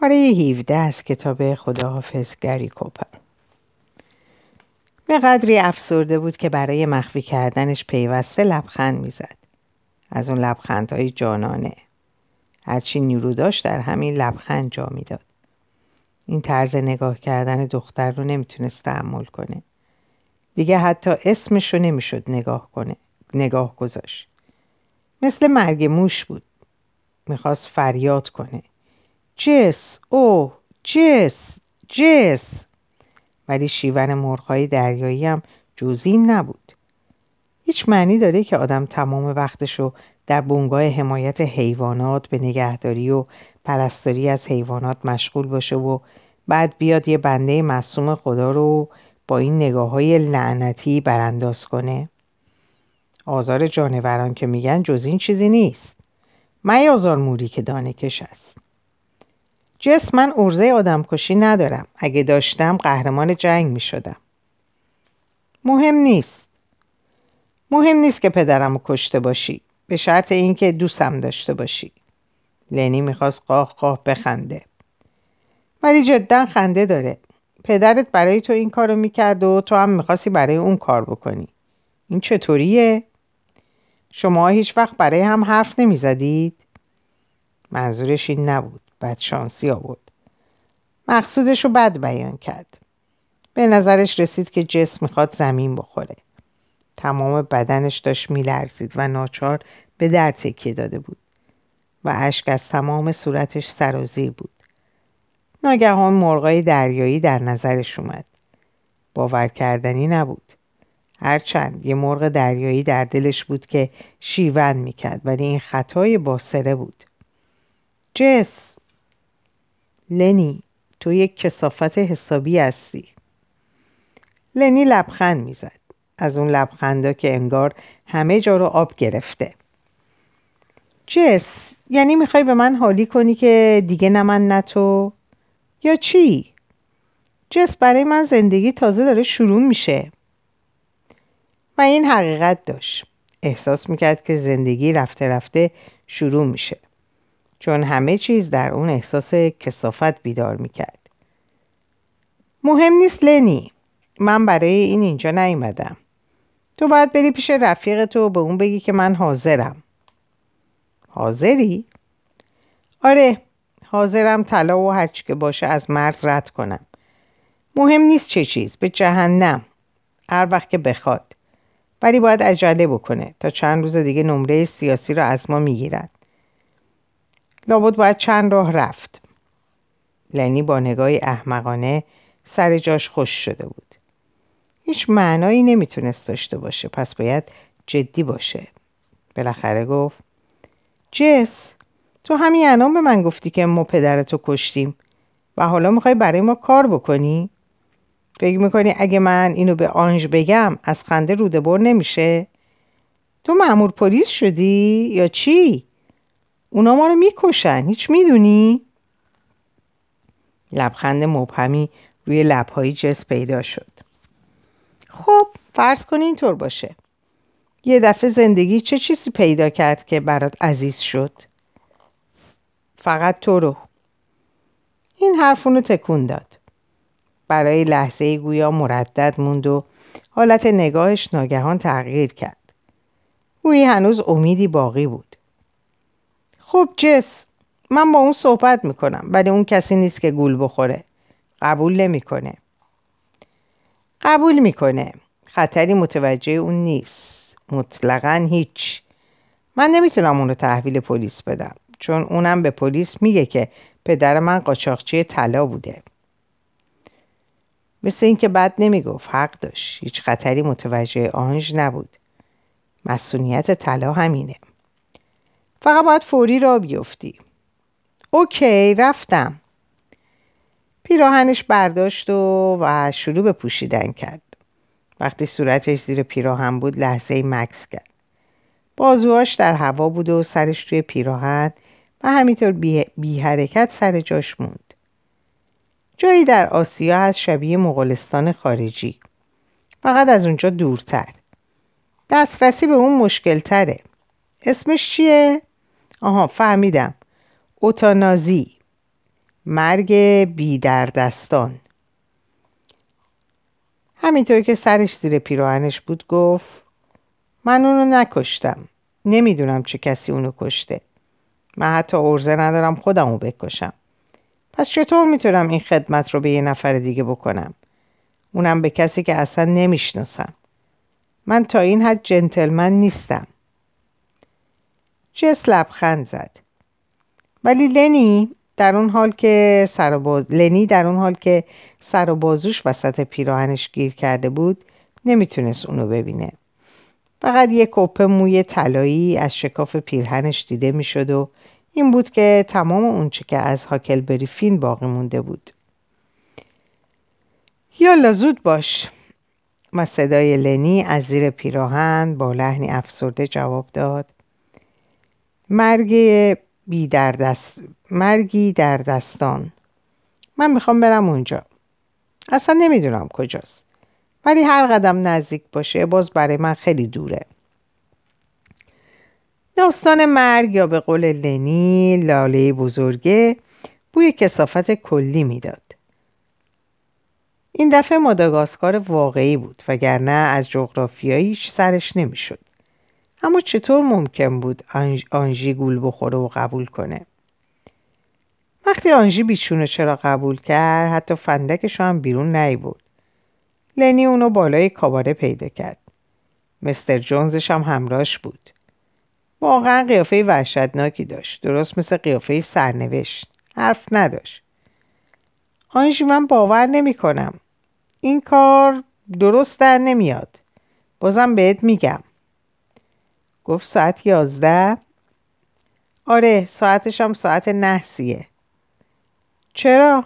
پاره 17 از کتاب خداحافظ گری کوپر به قدری افسرده بود که برای مخفی کردنش پیوسته لبخند می‌زد. از اون لبخندهای جانانه. هرچی نیرو داشت در همین لبخند جا می‌داد. این طرز نگاه کردن دختر رو نمی‌تونست تحمل کنه. دیگه حتی اسمش رو نمی‌شد نگاه کنه نگاه گذاشت. مثل مرگ موش بود. می‌خواست فریاد کنه. جس اوه جس جس. ولی شیون مرغهای دریایی هم جوزین نبود. هیچ معنی داره که آدم تمام وقتش رو در بنگاه حمایت حیوانات به نگهداری و پرستاری از حیوانات مشغول باشه و بعد بیاد یه بنده معصوم خدا رو با این نگاه های لعنتی برانداز کنه. آزار جانوران که میگن جز این چیزی نیست. من آزار موری که دانه کش است؟ جس من ارزه آدم کشی ندارم. اگه داشتم قهرمان جنگ می شدم مهم نیست. مهم نیست که پدرم رو کشته باشی. به شرط اینکه دوستم داشته باشی. لنی می‌خواست قاه قاه بخنده. ولی جدا خنده داره. پدرت برای تو این کارو می‌کرد و تو هم می‌خواستی برای اون کار بکنی. این چطوریه؟ شما هیچ وقت برای هم حرف نمی‌زدید؟ منظورش این نبود. شانسی آورد. مقصودش رو بد بیان کرد. به نظرش رسید که جسم می‌خواد زمین بخوره. تمام بدنش داشت میلرزید و ناچار به در تکیه داده بود و اشک از تمام صورتش سرازیر بود. ناگهان مرغای دریایی در نظرش اومد. باور کردنی نبود. هرچند یه مرغ دریایی در دلش بود که شیون می‌کرد ولی این خطای باسره بود. جس! لنی تو یک کسافت حسابی هستی. لنی لبخند می‌زد. از اون لبخندا که انگار همه جا رو آب گرفته. جس یعنی می‌خوای به من حالی کنی که دیگه نه من نه تو؟ یا چی؟ جس برای من زندگی تازه داره شروع میشه. و این حقیقت داشت. احساس می‌کرد که زندگی رفته رفته شروع میشه. چون همه چیز در اون احساس کسافت بیدار می‌کرد. مهم نیست لنی. من برای این اینجا نیومدم. تو باید بری پیش رفیق تو به اون بگی که من حاضرم. حاضری؟ آره حاضرم طلا و هرچی که باشه از مرز رد کنم. مهم نیست چه چیز به جهنم. هر وقت که بخواد. ولی باید عجله بکنه تا چند روز دیگه نمره سیاسی رو از ما می‌گیرد لابد باید چند راه رفت لنی با نگاهی احمقانه سر جاش خوش شده بود هیچ معنایی نمی‌تونست داشته باشه پس باید جدی باشه بالاخره گفت جس تو همین الان به من گفتی که ما پدرتو کشتیم و حالا می‌خوای برای ما کار بکنی؟ فکر می‌کنی اگه من اینو به آنژ بگم از خنده روده بر نمیشه؟ تو معمور پلیس شدی یا چی؟ اونا ما رو می‌کشن. هیچ می‌دونی؟ لبخند مبهمی روی لبهای جس پیدا شد. خب فرض کنی اینطور باشه. یه دفعه زندگی چه چیزی پیدا کرد که برات عزیز شد؟ فقط تو رو. این حرفونو تکون داد. برای لحظه گویا مردد موند و حالت نگاهش ناگهان تغییر کرد. گویی هنوز امیدی باقی بود. خب جس من با اون صحبت می‌کنم ولی اون کسی نیست که گول بخوره. قبول نمی‌کنه. قبول می‌کنه. خطری متوجه اون نیست. مطلقا هیچ. من نمی‌تونم اونو تحویل پلیس بدم چون اونم به پلیس میگه که پدر من قاچاقچی طلا بوده. مثل اینکه بد نمی‌گفت حق داشت. هیچ خطری متوجه آنج نبود. مسئولیت طلا همینه. فقط باید فوری را بیفتی. اوکی رفتم. پیراهنش برداشت و, و شروع به پوشیدن کرد. وقتی صورتش زیر پیراهن بود لحظه مکس کرد. بازوهاش در هوا بود و سرش توی پیراهن و همینطور بی, بی حرکت سر جاش موند. جایی در آسیا هست شبیه مغولستان خارجی. فقط از اونجا دورتر. دسترسی به اون مشکل تره اسمش چیه؟ آها فهمیدم. اوتانازی مرگ بیدردستان. همینطور که سرش زیر پیراهنش بود گفت من اونو نکشتم. نمی‌دونم چه کسی اونو کشته. من حتی ارزه ندارم خودمو بکشم. پس چطور می‌تونم این خدمت رو به یه نفر دیگه بکنم؟ اونم به کسی که اصلا نمی‌شناسم. من تا این حد جنتلمن نیستم. جس لبخند زد. ولی لنی در اون حال که سر باز... لنی در اون حال که سر و بازوش وسط پیراهنش گیر کرده بود نمی‌تونست اونو ببینه. فقط یه کپه موی طلایی از شکاف پیرهنش دیده می‌شد و این بود که تمام اونچه که از هاکلبری فین باقی مونده بود. یالا زود باش. و صدای لنی از زیر پیراهن با لحنی افسرده جواب داد. مرگ بی در دست... مرگی در دستان. من می‌خوام برم اونجا. اصلا نمی‌دونم کجاست. ولی هر قدم نزدیک باشه باز برای من خیلی دوره. داستان مرگ یا به قول لنی لاله بزرگه بوی کسافت کلی می‌داد. این دفعه ماداگاسکار واقعی بود وگرنه از جغرافیاییش سرش نمی‌شد. اما چطور ممکن بود آنژی گول بخوره و قبول کنه؟ وقتی آنژی بیچونه چرا قبول کرد حتی فندکش هم بیرون نی بود لنی اونو بالای کاباره پیدا کرد. مستر جونزش هم همراهش بود. واقعا قیافه وحشتناکی داشت. درست مثل قیافه سرنوشت. حرف نداشت. آنژی من باور نمی کنم این کار درست در نمیاد. بازم بهت میگم. گفت ساعت یازده. آره ساعتش هم ساعت نحسیه چرا؟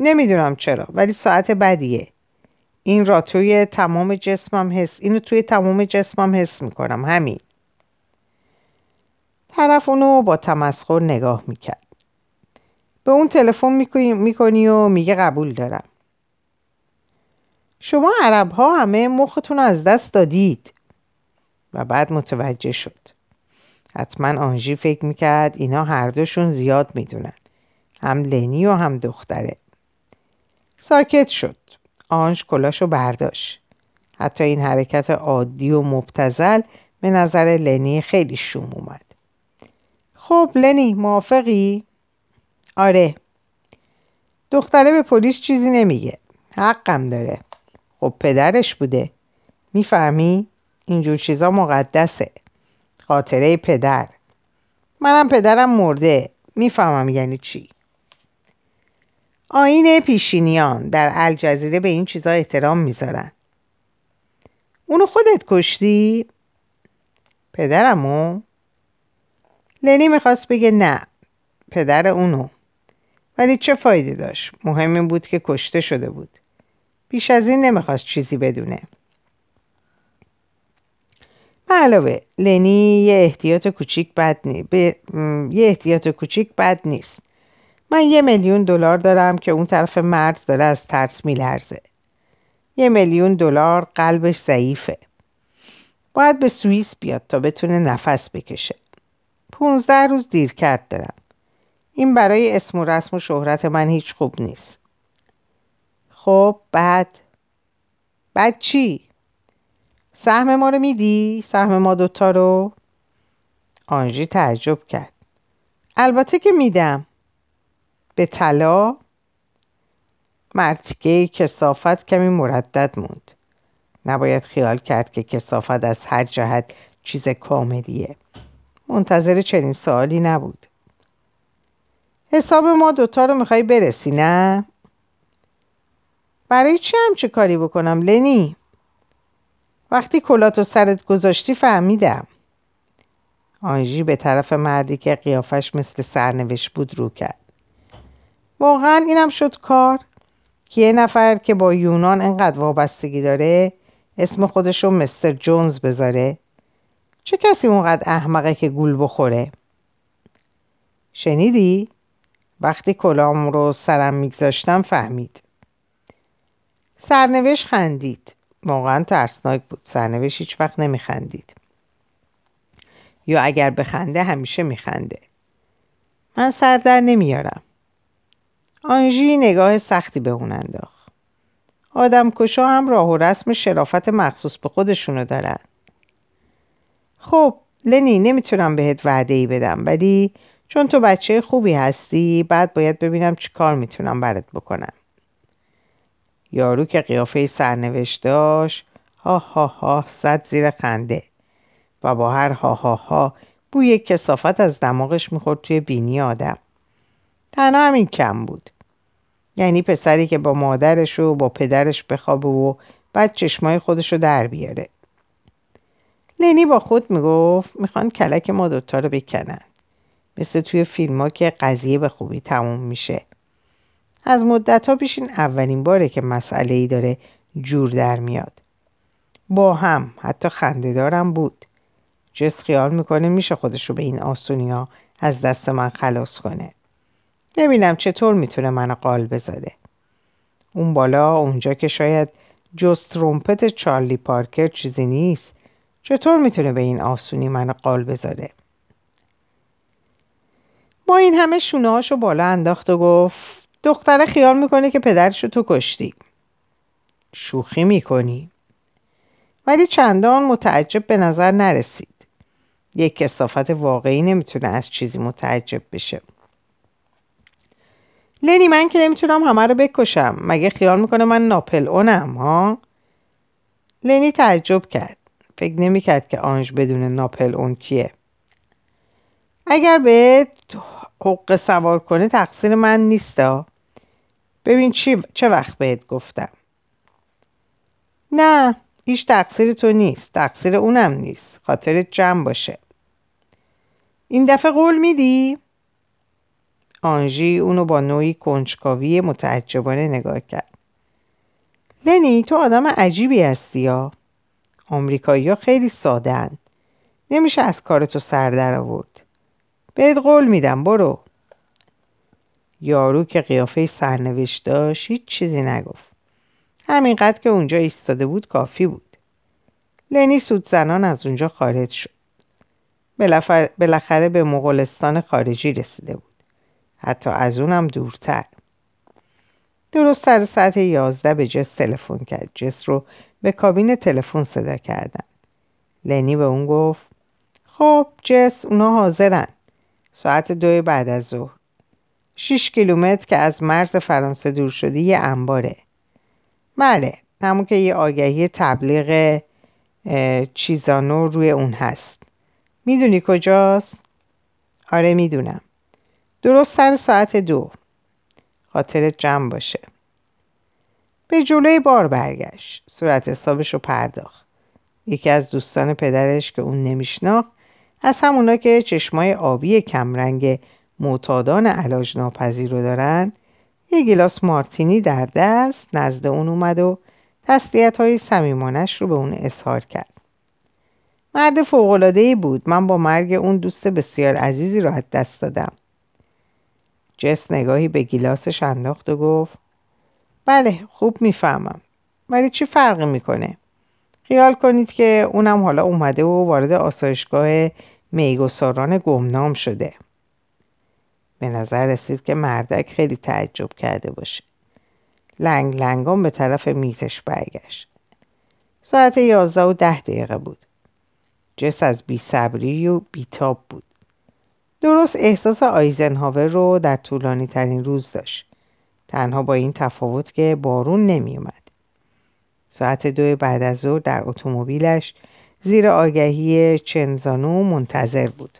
نمی‌دونم چرا ولی ساعت بدیه. این را توی تمام جسمم حس اینو توی تمام جسمم حس می‌کنم همین. طرف اونو با تمسخر نگاه می‌کرد. به اون تلفن می‌کنی و میگه قبول دارم. شما عرب ها همه مختون از دست دادید. و بعد متوجه شد. حتما آنژی فکر می‌کرد اینا هر دوشون زیاد می‌دونن. هم لنی و هم دختره. ساکت شد. آنژ کلاشو برداشت. حتی این حرکت عادی و مبتزل به نظر لنی خیلی شوم اومد. خب لنی موافقی؟ آره. دختره به پلیس چیزی نمیگه. حقم داره. خب پدرش بوده. می‌فهمی؟ اینجور چیزا مقدسه. خاطره پدر. منم پدرم مرده. می‌فهمم یعنی چی. آین پیشینیان در الجزیره به این چیزا احترام می‌ذارن. اونو خودت کشتی؟ پدرمو؟ لنی می‌خواست بگه نه. پدر اونو. ولی چه فایده داشت؟ مهم این بود که کشته شده بود. بیش از این نمی‌خواست چیزی بدونه. به علاوه لنی یه احتیاط کوچیک بد نی... به... یه احتیاط کوچیک بد نیست. من یه میلیون دلار دارم که اون طرف مرز داره از ترس میلرزه. یه میلیون دلار قلبش ضعیفه. باید به سوئیس بیاد تا بتونه نفس بکشه. پونزده روز دیر کرد دارم این برای اسم و رسم و شهرت من هیچ خوب نیست. خب بعد؟ بعد چی؟ سهم ما رو میدی؟ سهم ما دوتا رو؟ آنژی تعجب کرد البته که میدم به طلا مرتیکه کسافت کمی مردد موند نباید خیال کرد که کسافت از هر جهت چیز کاملیه منتظر چنین سوالی نبود حساب ما دوتا رو می‌خوای برسی نه؟ برای چی هم چه کاری بکنم لنی؟ وقتی کلاتو سرت گذاشتی فهمیدم. آنژی به طرف مردی که قیافش مثل سرنوشت بود رو کرد. واقعا اینم شد کار که یه نفر که با یونان انقدر وابستگی داره اسم خودشو مستر جونز بذاره. چه کسی اونقدر احمقه که گول بخوره؟ شنیدی؟ وقتی کلام رو سرم میگذاشتم فهمید. سرنوشت خندید. واقعا ترسناک بود. سرنوشت هیچ وقت نمیخندید. یا اگر بخنده همیشه میخنده. من سر در نمیارم. آنژی نگاه سختی به اون انداخت. آدم کشا هم راه و رسم شرافت مخصوص به خودشونو دارن. خب لنی نمی‌تونم بهت وعده ای بدم ولی چون تو بچه خوبی هستی بعد باید ببینم چی کار می‌تونم برات بکنم. یارو که قیافه سرنوشت داشت ها ها ها زد زیر خنده. و با هر ها ها ها بوی کسافت از دماغش می‌خورد توی بینی آدم. تنها همین کم بود. یعنی پسری که با مادرش و با پدرش بخوابه و بعد چشمای خودش رو در بیاره. لینی با خود می‌گفت می‌خوان کلک ما دوتا رو بکنن. مثل توی فیلم ها که قضیه به خوبی تموم میشه. از مدت ها پیش این اولین باره که مسئله ای داره جور در میاد. با هم حتی خنده دارم بود. جس خیال می‌کنه میشه خودش رو به این آسونی از دست من خلاص کنه. نمی‌دونم چطور می‌تونه منو قال بذاره اون بالا اونجا که شاید جز ترومپت چارلی پارکر چیزی نیست چطور می‌تونه به این آسونی منو قال بذاره با این همه شونه بالا انداخت و گفت دختره خیال می‌کنه که پدرشو تو کشتی. شوخی می‌کنی. ولی چندان متعجب به نظر نرسید. یک کسافت واقعی نمی‌تونه از چیزی متعجب بشه. لنی من که نمی‌تونم همه رو بکشم. مگه خیال می‌کنه من ناپل اونم ها؟ لنی تعجب کرد. فکر نمی‌کرد که آنج بدون ناپل اون کیه. اگر به حق سوار کنه تقصیر من نیستا ببین چی چه وقت بهت گفتم. نه هیچ تقصیر تو نیست. تقصیر اونم نیست. خاطرت جمع باشه. این دفعه قول میدی؟ آنژی اونو با نوعی کنجکاوی متعجبانه نگاه کرد. لنی تو آدم عجیبی هستی یا؟ آمریکایی ها خیلی ساده نمیشه از کار تو سر در آورد. بهت قول میدم برو. یارو که قیافه سرنوشت داشت هیچ چیزی نگفت. همینقدر که اونجا ایستاده بود کافی بود. لنی سود زنان از اونجا خارج شد. بالاخره به مغولستان خارجی رسیده بود. حتی از اونم دورتر. درست سر ساعت یازده به جس تلفن کرد. جس رو به کابین تلفن صدا کردن. لنی به اون گفت خب جس اونا حاضرن. ساعت دو بعد از ظهر. شیش کیلومتر که از مرز فرانسه دور شده یه انباره. بله همون که یه آگهی تبلیغ چیزانو روی اون هست. می‌دونی کجاست؟ آره می‌دونم. درست سر ساعت دو. خاطرت جمع باشه. به جلوی بار برگشت. صورت حسابش رو پرداخت. یکی از دوستان پدرش که اون نمیشناخت از همونا که چشمای آبی کمرنگ معتادان علاج ناپذیر رو دارن. یه گلاس مارتینی در دست نزد اون اومد و تسلیت های سمیمانش رو به اون اظهار کرد. مرد فوقلادهی بود. من با مرگ اون دوست بسیار عزیزی رو از دست دادم. جس نگاهی به گیلاسش انداخت و گفت بله خوب می‌فهمم. ولی چی فرقی می‌کنه؟ خیال کنید که اونم حالا اومده و وارد آسایشگاه میگساران گمنام شده. به نظر رسید که مردک خیلی تعجب کرده باشه. لنگ لنگان به طرف میزش برگشت. ساعت یازده و ده دقیقه بود. جس از بیصبری و بیتاب بود. درست احساس آیزنهاور رو در طولانی ترین روز داشت. تنها با این تفاوت که بارون نمی اومد. ساعت دو بعد از ظهر در اتومبیلش زیر آگهی چنزانو منتظر بود.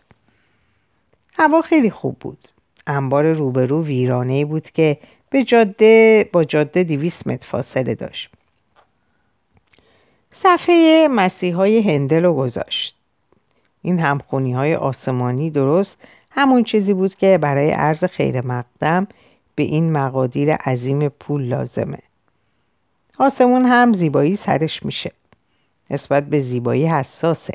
هوا خیلی خوب بود. انبار روبرو ویرانه بود که به جاده با جاده دیویس متر فاصله داشت. صفحه مسیح های هندل رو گذاشت. این همخونی های آسمانی درست همون چیزی بود که برای عرض خیر مقدم به این مقادیر عظیم پول لازمه. آسمون هم زیبایی سرش میشه. نسبت به زیبایی حساسه.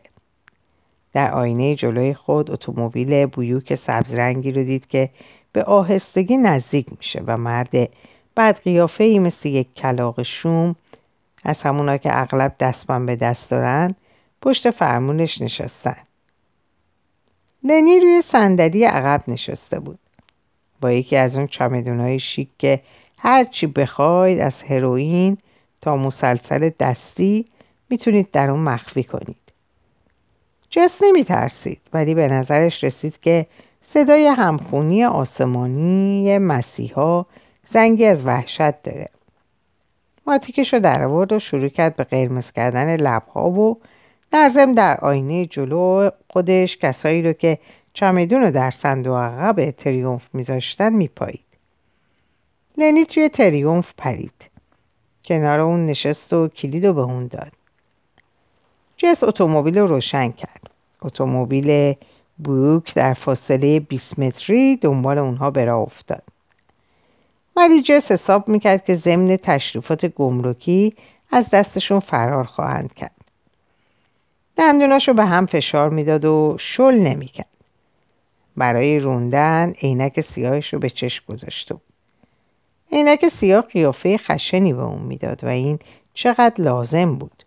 در آینه جلوی خود اتومبیل بیوک سبز رنگی رو دید که به آهستگی نزدیک میشه و مرد بعد قیافه ای مثل یک کلاق شوم از همونا که اغلب دستمان به دست دارن پشت فرمونش نشستن. لنی روی صندلی عقب نشسته بود. با یکی از اون چمدونهای شیک که هرچی بخواید از هروئین تا مسلسل دستی می‌تونید در اون مخفی کنید. جس نمی ترسید ولی به نظرش رسید که صدای همخونی آسمانی مسیحا زنگی از وحشت داره. ماتیکش رو در آورد و شروع کرد به قرمز کردن لبها و در ضمن در آینه جلو خودش کسایی رو که چمدون رو در صندوق عقب تریومف میذاشتن میپایید. لنی توی تریومف پرید. کنار اون نشست و کلید رو به اون داد. جس اتومبیل رو روشن کرد. اتومبیل بوک در فاصله 20 متری دنبال اونها به افتاد. ولی جس حساب می‌کرد که ضمن تشریفات گمرکی از دستشون فرار خواهند کرد. دندوناشو به هم فشار می‌داد و شل نمی‌کرد. برای روندن عینک سیاهش رو به چشم گذاشته بود عینک سیاه قیافه خشنی به اون می‌داد و این چقدر لازم بود.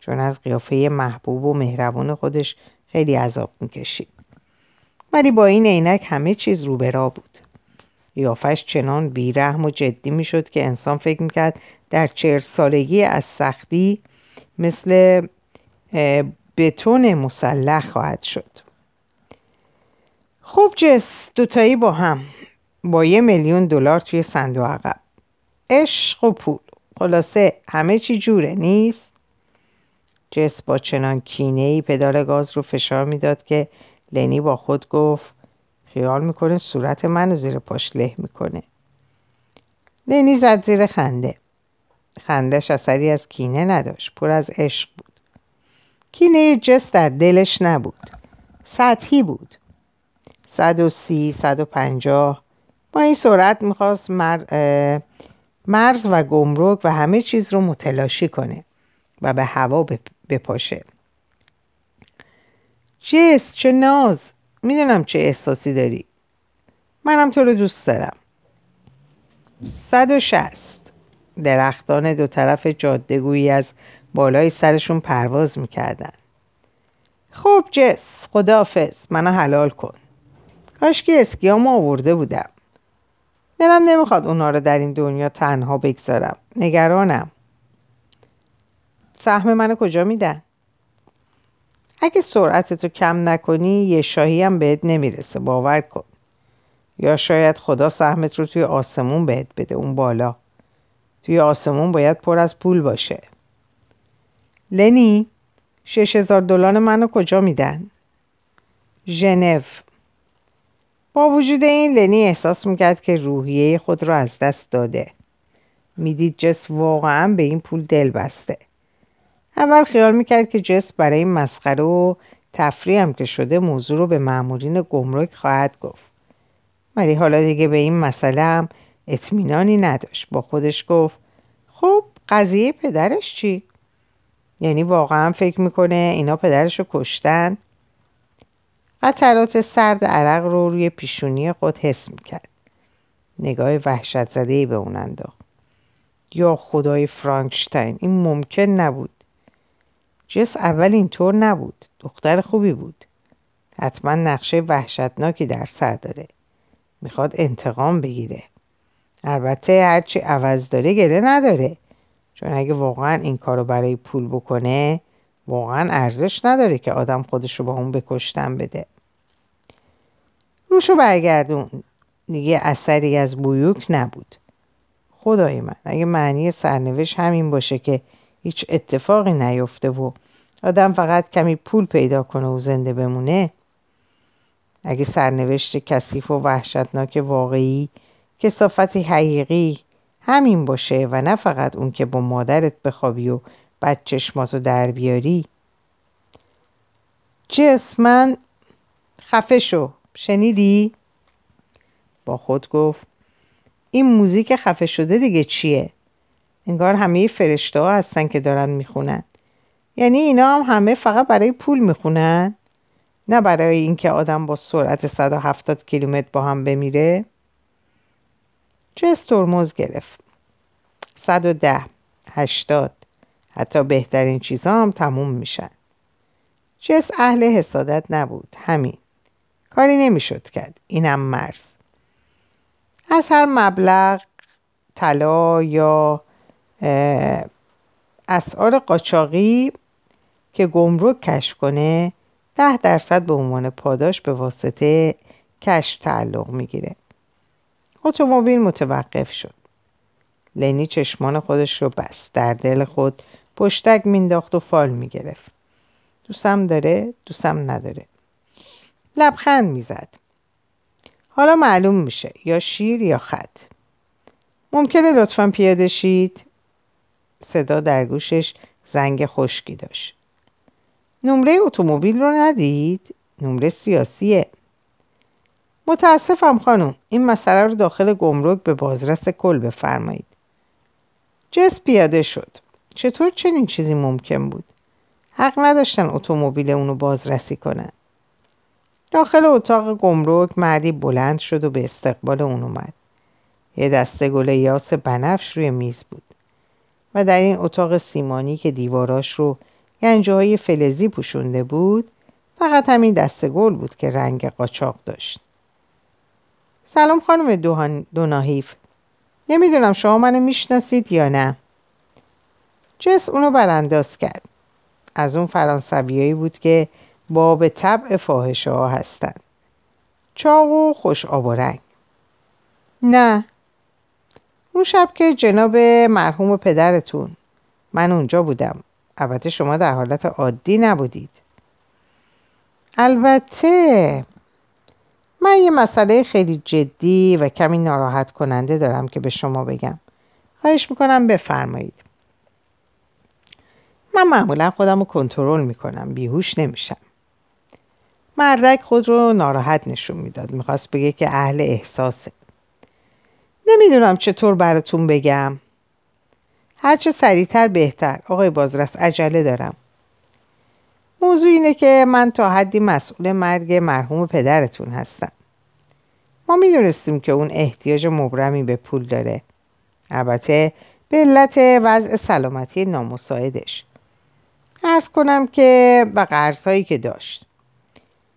چون از قیافه محبوب و مهربون خودش خیلی عذاب می‌کشید. ولی با این عینک همه چیز رو بود. قیافش چنان بیرحم و جدی می‌شد که انسان فکر می‌کرد در چهر سالگی از سختی مثل بتون مسلح خواهد شد. خوب جس دوتایی با هم با یه میلیون دلار توی صندوق عقب. عشق و پول. خلاصه همه چی جوره نیست؟ جس با چنان کینه ای پدال گاز رو فشار می‌داد که لنی با خود گفت خیال می‌کنه صورت منو زیر پاش له می‌کنه. لنی زد زیر خنده. خندش اثری از کینه نداشت پر از عشق بود. کینه جس در دلش نبود. سطحی بود. صد و سی صد و پنجاه. با این سرعت می‌خواست مر... مرز و گمرک و همه چیز رو متلاشی کنه. و به هوا بپاشه. جس چه ناز؟ می‌دونم چه احساسی داری. منم تو رو دوست دارم. صد و شست. درختان دو طرف جادهگویی از بالای سرشون پرواز می‌کردن. خب جس خدافز منو حلال کن. کاش که اسکیامو آورده بودم. دلم نمی‌خواد اونا رو در این دنیا تنها بگذارم. نگرانم. سهم منو کجا میدن؟ اگه سرعتتو کم نکنی یه شاهی هم بهت نمی‌رسه باور کن. یا شاید خدا سهمت رو توی آسمون بهت بده اون بالا. توی آسمون باید پر از پول باشه. لنی شش هزار دلار منو کجا میدن؟ ژنو. با وجود این لنی احساس می‌کرد که روحیه خود را از دست داده. می‌دید جس واقعا به این پول دل بسته اول خیال می‌کرد که جس برای مسخره و تفریح هم که شده موضوع رو به مامورین گمرک خواهد گفت. ولی حالا دیگه به این مسئله هم اطمینانی نداشت. با خودش گفت خب قضیه پدرش چی؟ یعنی واقعا فکر می‌کنه اینا پدرش رو کشتن؟ قطرات سرد عرق رو روی پیشونی خود حس می‌کرد. نگاه وحشت زده به اون انداخت. یا خدای فرانکشتاین این ممکن نبود. جس اول اینطور نبود. دختر خوبی بود. حتما نقشه وحشتناکی در سر داره. می‌خواد انتقام بگیره. البته هرچی عوض داره گله نداره. چون اگه واقعا این کارو برای پول بکنه واقعا ارزش نداره که آدم خودش رو با اون بکشتن بده. روشو برگردون. دیگه اثری از بویوک نبود. خدای من اگه معنی سرنوشت همین باشه که هیچ اتفاقی نیفته و آدم فقط کمی پول پیدا کنه و زنده بمونه اگه سرنوشت کثیف و وحشتناک واقعی کسافتی حقیقی همین باشه و نه فقط اون که با مادرت بخوابی و بعد چشماتو در بیاری جسمن خفه شو شنیدی؟ با خود گفت این موزیک خفه شده دیگه چیه؟ انگار همه فرشته ها هستن که دارن می‌خونن. یعنی اینا هم همه فقط برای پول می‌خونن؟ نه برای اینکه آدم با سرعت 170 کیلومتر با هم بمیره؟ جس ترمز گرفت. 110 80 حتی بهترین چیزا هم تموم میشن. جس اهل حسادت نبود. همین. کاری نمی‌شد کرد. اینم مرز. از هر مبلغ طلا یا اسعار قاچاقی که گمرک کشف کنه ده درصد به عنوان پاداش به واسطه کشف تعلق می‌گیره. اتومبیل متوقف شد. لنی چشمان خودش رو بست. در دل خود پشتک مینداخت و فال می‌گرفت. دوستم داره دوستم نداره. لبخند می‌زد. حالا معلوم میشه یا شیر یا خط. ممکنه لطفا پیاده شید. صدا در گوشش زنگ خشکی داشت. نمره اتومبیل رو ندید؟ نمره سیاسیه. متاسفم خانم این مسئله رو داخل گمرک به بازرس کل بفرمایید. جس پیاده شد. چطور چنین چیزی ممکن بود؟ حق نداشتن اتومبیل اونو بازرسی کنن داخل اتاق گمرک مردی بلند شد و به استقبال اون اومد. یه دسته گل یاس بنفش روی میز بود. و در این اتاق سیمانی که دیواراش رو گنجه های فلزی پوشونده بود فقط همین دسته گل بود که رنگ قاچاق داشت. سلام خانم دوناهیف. نمی‌دونم شما منو می‌شناسید یا نه. جس اونو برانداز کرد. از اون فرانسویایی بود که باب طبع فاحشه ها هستن. چاق و خوش آب و رنگ. نه اون شب که جناب مرحوم پدرتون من اونجا بودم. البته شما در حالت عادی نبودید. البته من یه مسئله خیلی جدی و کمی ناراحت کننده دارم که به شما بگم. خواهش می‌کنم بفرمایید. من معمولا خودم رو کنترل می‌کنم بیهوش نمیشم. مردک خود رو ناراحت نشون می‌داد. می‌خواست بگه که اهل احساسه. نمی‌دونم چطور براتون بگم. هرچه سریعتر بهتر. آقای بازرس عجله دارم. موضوع اینه که من تا حدی مسئول مرگ مرحوم پدرتون هستم. ما می‌دونستیم که اون احتیاج مبرمی به پول داره. البته به علت وضع سلامتی نامساعدش. ارز کنم که به قرضهایی که داشت.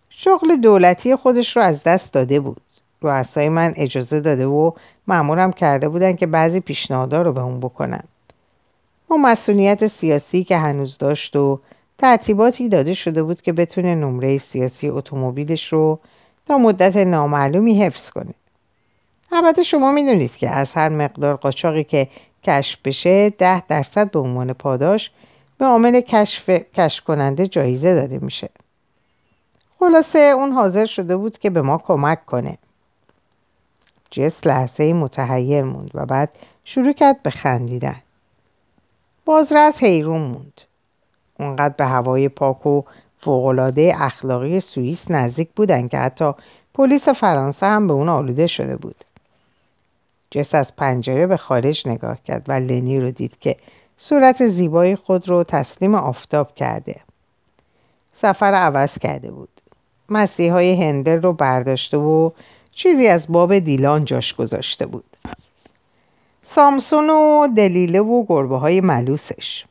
شغل دولتی خودش رو از دست داده بود. رؤسای من اجازه داده و معمورم کرده بودن که بعضی پیشنهادها رو به اون بکنم ما مسئولیت سیاسی که هنوز داشت و ترتیباتی داده شده بود که بتونه نمره سیاسی اتومبیلش رو تا مدت نامعلومی حفظ کنه. البته شما می‌دونید که از هر مقدار قاچاقی که کشف بشه ده درصد به عنوان پاداش به عامل کشف کشف کننده جایزه داده میشه. خلاصه اون حاضر شده بود که به ما کمک کنه. جس لحظه متحیر موند و بعد شروع کرد به خندیدن. بازرس حیرون موند. اونقدر به هوای پاک و فوقالعاده اخلاقی سوئیس نزدیک بودن که حتی پلیس فرانسه هم به اون آلوده شده بود. جس از پنجره به خارج نگاه کرد و لنی رو دید که صورت زیبای خود رو تسلیم آفتاب کرده. سفر عوض کرده بود. مسیحای هندل رو برداشته و چیزی از باب دیلان جاش گذاشته بود. سامسون و دلیله و گربه های ملوسش.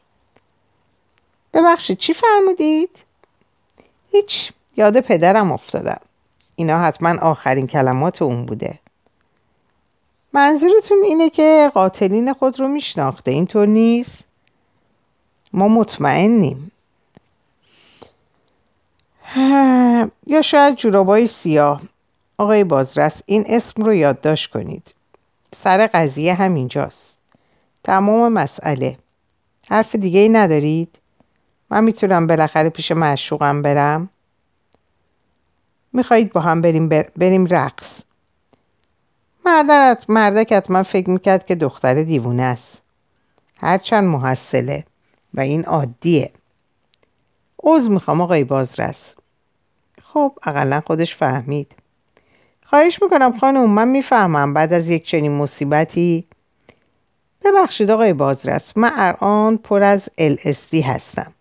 ببخشید چی فرمودید؟ هیچ یاد پدرم افتادم. اینا حتما آخرین کلمات اون بوده. منظورتون اینه که قاتلین خود رو میشناخته؟ اینطور نیست؟ ما مطمئنیم. یا شاید جورابای سیاه. آقای بازرس این اسم رو یادداشت کنید. سر قضیه همینجاست. تمام مسئله. حرف دیگه ای ندارید؟ من می‌تونم بالاخره پیش معشوقم برم؟ می‌خواهید با هم بریم, بریم رقص. مردک مردک حتما فکر می‌کرد که دختر دیوونه است. هرچند محصله و این عادیه. عوض می‌خوام آقای بازرس. خب اقلا خودش فهمید. خواهش می‌کنم خانم من می‌فهمم بعد از یک چنین مصیبتی. ببخشید آقای بازرس من الان پر از LSD هستم.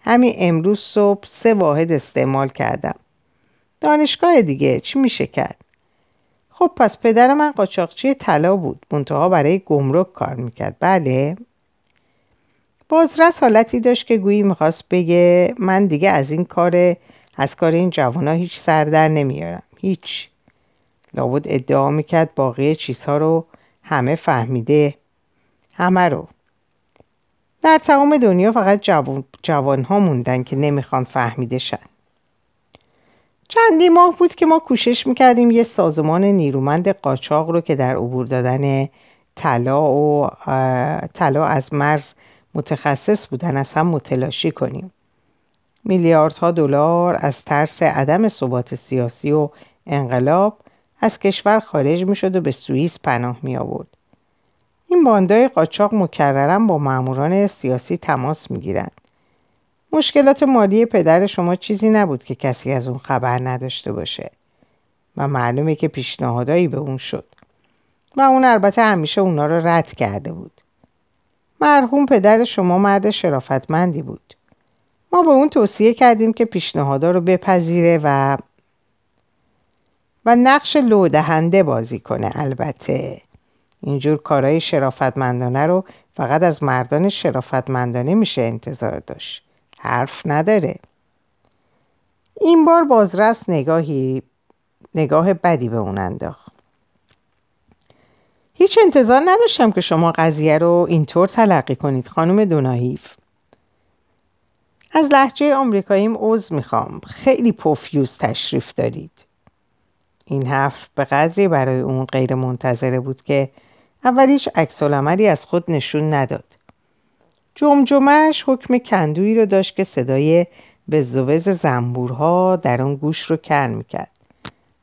همین امروز صبح سه واحد استعمال کردم. دانشگاه دیگه چی میشه کرد؟ خب پس پدر من قاچاقچی طلا بود منتها برای گمرک کار می‌کرد. بله. بازرس حالتی داشت که گویی می‌خواست بگه من دیگه از این کار از کار این جوانا هیچ سر در نمیارم. هیچ. لابد ادعا می‌کرد باقی چیزها رو همه فهمیده. همه رو. در تمام دنیا فقط جوان, جوان ها موندن که نمی‌خوان فهمیده شن چندی ماه بود که ما کوشش می‌کردیم یه سازمان نیرومند قاچاق رو که در عبور دادن طلا و طلا از مرز متخصص بودن از هم متلاشی کنیم. میلیاردها دلار از ترس عدم ثبات سیاسی و انقلاب از کشور خارج می‌شد و به سوئیس پناه می آورد. این باندای قاچاق مکررا با ماموران سیاسی تماس می گیرند. مشکلات مالی پدر شما چیزی نبود که کسی از اون خبر نداشته باشه و معلومه که پیشنهادایی به اون شد و اون البته همیشه اونا رو رد کرده بود مرحوم پدر شما مرد شرافتمندی بود ما به اون توصیه کردیم که پیشنهادا رو بپذیره و و نقش لودهنده بازی کنه البته. اینجور کارهای شرافتمندانه رو فقط از مردان شرافتمندانه میشه انتظار داشت. حرف نداره. این بار بازرس نگاهی نگاه بدی به اون انداخت. هیچ انتظار نداشتم که شما قضیه رو اینطور تلقی کنید خانم دوناهیف. از لحجه آمریکاییم عوض می‌خوام. خیلی پوفیوز تشریف دارید. این حرف به قدری برای اون غیر منتظره بود که اولیش عکس از خود نشون نداد. جمجمهش حکم کندویی رو داشت که صدای وزوز زنبورها در آن گوش رو کر می‌کرد.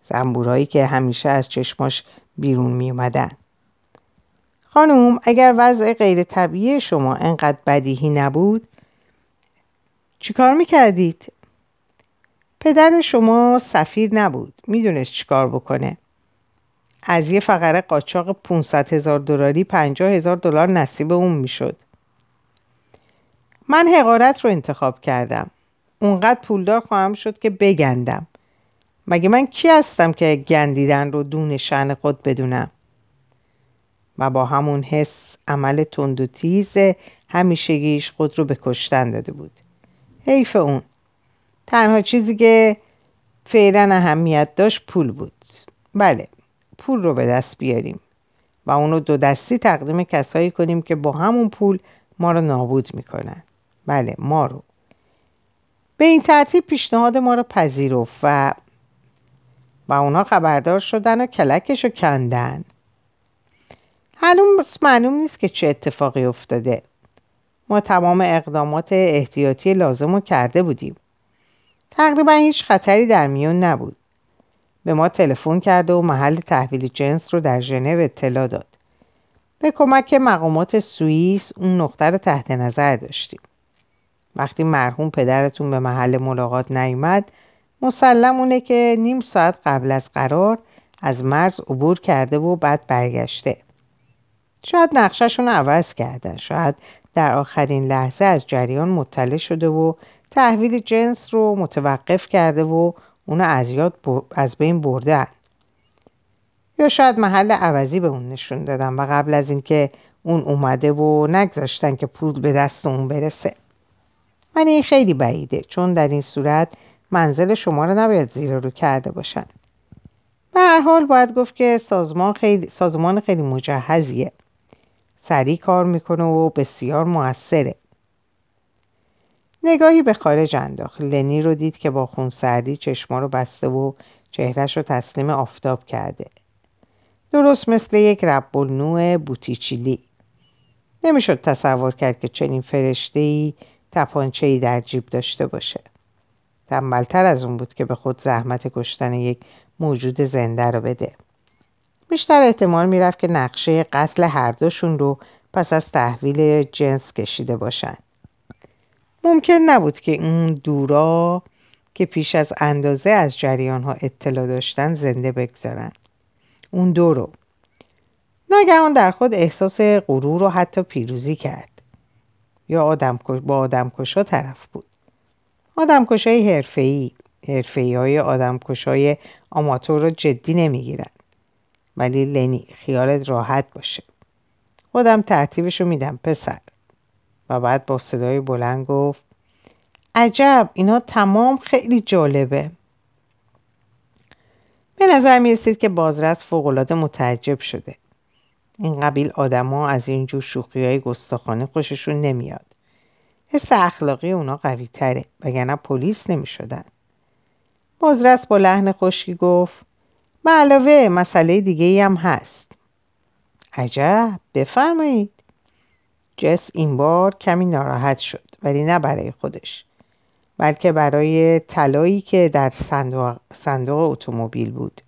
زنبورهایی که همیشه از چشماش بیرون میومدن خانم اگر وضع غیر طبیعی شما انقدر بدیهی نبود چیکار می‌کردید؟ پدر شما سفیر نبود. می‌دونست چیکار بکنه. از یه فقره قاچاق 500 هزار دلاری 50 هزار دلار نصیب اون می‌شد. من حقارت رو انتخاب کردم. اونقدر پولدار خواهم شد که بگندم. مگه من کی هستم که گندیدن رو دون شن خود بدونم؟ و با همون حس عمل تند و تیز همیشگیش خود رو به کشتن داده بود. حیف اون. تنها چیزی که فعلا اهمیت داشت پول بود. بله پول رو به دست بیاریم و اونو دو دستی تقدیم کسایی کنیم که با همون پول ما رو نابود می‌کنن. بله ما رو. به این ترتیب پیشنهاد ما رو پذیرفت و و اونا خبردار شدن و کلکش رو کندن. هنوز معلوم نیست که چه اتفاقی افتاده. ما تمام اقدامات احتیاطی لازم رو کرده بودیم. تقریبا هیچ خطری در میون نبود. به ما تلفن کرده و محل تحویل جنس رو در ژنو اطلاع داد. به کمک مقامات سوئیس اون نقطه رو تحت نظر داشتیم. وقتی مرحوم پدرتون به محل ملاقات نیومد مسلم اونه که نیم ساعت قبل از قرار از مرز عبور کرده و بعد برگشته. شاید نقششون عوض کردن. شاید در آخرین لحظه از جریان مطلع شده و تحویل جنس رو متوقف کرده و اونو از یاد از بین برده یا شاید محل عوضی به اون نشون دادن و قبل از اینکه اون اومده و نگذاشتن که پول به دست اون برسه. من این خیلی بعیده چون در این صورت منزل شما رو نباید زیر رو کرده باشن. به هر حال باید گفت که سازمان خیلی, سازمان خیلی مجهزیه. سریع کار می‌کنه و بسیار موثره. نگاهی به خارج انداخت. لنی رو دید که با خونسردی چشما رو بسته و چهرش رو تسلیم آفتاب کرده. درست مثل یک ربالنوع بوتیچیلی. نمی‌شد تصور کرد که چنین فرشته ای در جیب داشته باشه. تنبلتر از اون بود که به خود زحمت کشتن یک موجود زنده رو بده. بیشتر احتمال می‌رفت که نقشه قتل هر دوشون رو پس از تحویل جنس کشیده باشند ممکن نبود که اون دورا که پیش از اندازه از جریان ها اطلاع داشتن زنده بگذارن اون دو رو. ناگهان در خود احساس غرور و حتی پیروزی کرد. یا آدم با آدمکشا طرف بود. آدمکشای حرفه‌ای. حرفه‌ای های آدمکشای آماتور رو جدی نمی‌گیرن. ولی لنی خیالت راحت باشه. خودم ترتیبش رو میدم پسر. و بعد با صدای بلند گفت عجب اینا تمام خیلی جالبه. به نظر می رسید که بازرس فوقالعاده متعجب شده. این قبیل آدما از اینجور شوخی های گستاخانه خوششون نمیاد. حس اخلاقی اونا قوی تره وگرنه پلیس نمی شدن. بازرس با لحن خشکی گفت به علاوه مسئله دیگه ای هم هست. عجب بفرمایید. جس این بار کمی ناراحت شد ولی نه برای خودش بلکه برای طلایی که در صندوق, صندوق اتومبیل بود.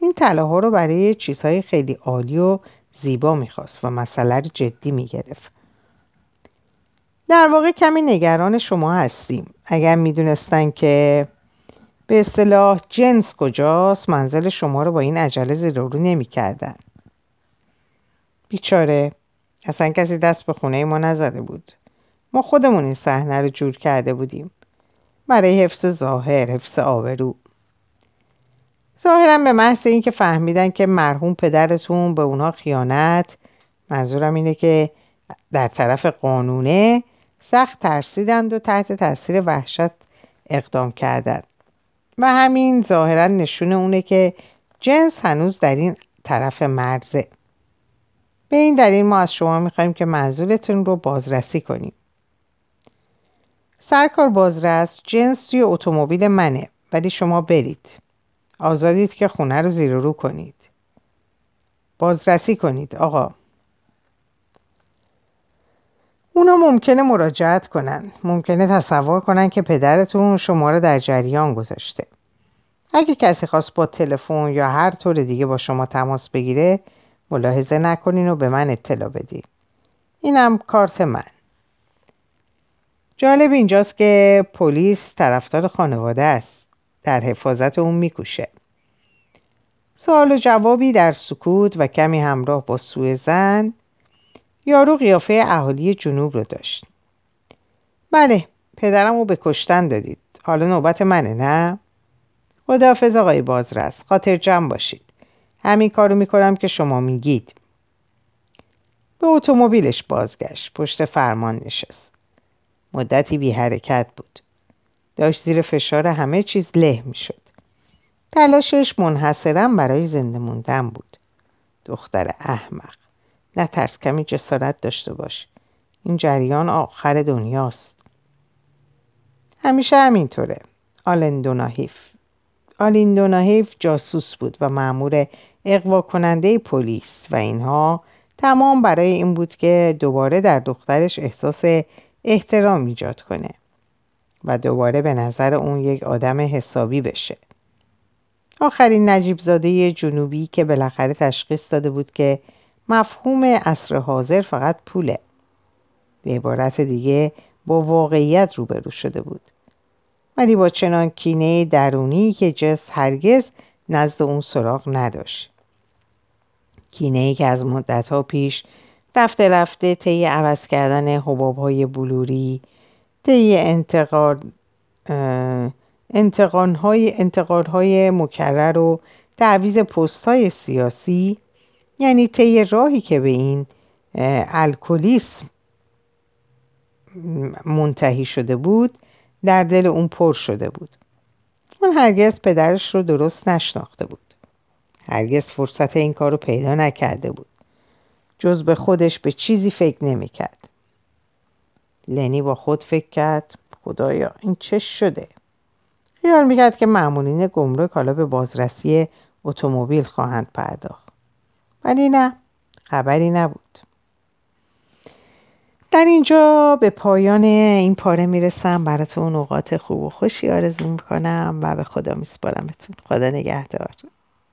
این طلاها رو برای چیزهای خیلی عالی و زیبا می‌خواست و مسئله رو جدی می‌گرفت. در واقع کمی نگران شما هستیم. اگر می‌دونستن که به اصطلاح جنس کجاست منزل شما رو با این عجله زیر رو نمی‌کردن. بیچاره اصلا کسی دست به خونه ما نزده بود. ما خودمون این صحنه رو جور کرده بودیم. برای حفظ ظاهر حفظ آبرو. ظاهرا به محض اینکه فهمیدن که مرحوم پدرتون به اونها خیانت منظورم اینه که در طرف قانونه سخت ترسیدند و تحت تاثیر وحشت اقدام کردند. و همین ظاهرا نشون اونه که جنس هنوز در این طرف مرزه. به این دلیل ما از شما می‌خوایم که منظورتون رو بازرسی کنیم. سرکار بازرس جنس توی اتومبیل منه ولی شما برید. آزادید که خونه رو زیر رو کنید. بازرسی کنید آقا. اونا ممکنه مراجعت کنن. ممکنه تصور کنن که پدرتون شما رو در جریان گذاشته. اگه کسی خواست با تلفن یا هر طور دیگه با شما تماس بگیره ملاحظه نکنین و به من اطلاع بدین اینم کارت من. جالب اینجاست که پلیس طرفدار خانواده است. در حفاظت اون میکوشه. سوال و جوابی در سکوت و کمی همراه با سوء زن یارو قیافه اهالی جنوب رو داشت. بله پدرم رو به کشتن دادید. حالا نوبت منه نه؟ خداحافظ آقای بازرس خاطر جمع باشید. همین کارو می‌کنم که شما میگید. به اتومبیلش بازگشت. پشت فرمان نشست. مدتی بی حرکت بود. داشت زیر فشار همه چیز له می‌شد. تلاشش منحصرا برای زنده موندن بود. دختر احمق. نه ترس کمی جسارت داشته باش. این جریان آخر دنیاست. همیشه همینطوره. آلن دوناهیف آلین دوناهیف جاسوس بود و معمور اقوا کننده پلیس و اینها تمام برای این بود که دوباره در دخترش احساس احترام ایجاد کنه و دوباره به نظر اون یک آدم حسابی بشه. آخرین نجیب زاده جنوبی که بالاخره تشخیص داده بود که مفهوم عصر حاضر فقط پوله. به عبارت دیگه با واقعیت روبرو شده بود. ولی با چنان کینه درونی که جس هرگز نزد اون سراغ نداشت. کینه ای که از مدت ها پیش رفته رفته طی عوض کردن حباب های بلوری طی انتقال انتقال های, انتقال های مکرر و تعویز پست های سیاسی یعنی طی راهی که به این الکلیسم منتهی شده بود در دل اون پر شده بود. اون هرگز پدرش رو درست نشناخته بود. هرگز فرصت این کار رو پیدا نکرده بود. جز به خودش به چیزی فکر نمی‌کرد. لنی با خود فکر کرد خدایا این چه شده؟ خیال می‌کرد که معمولین گمرک حالا به بازرسی اتومبیل خواهند پرداخت. ولی نه خبری نبود. در اینجا به پایان این پاره می‌رسم. براتون اوقات خوب و خوشی آرزو می‌کنم و به خدا میسپارمتون. خدا نگهدار.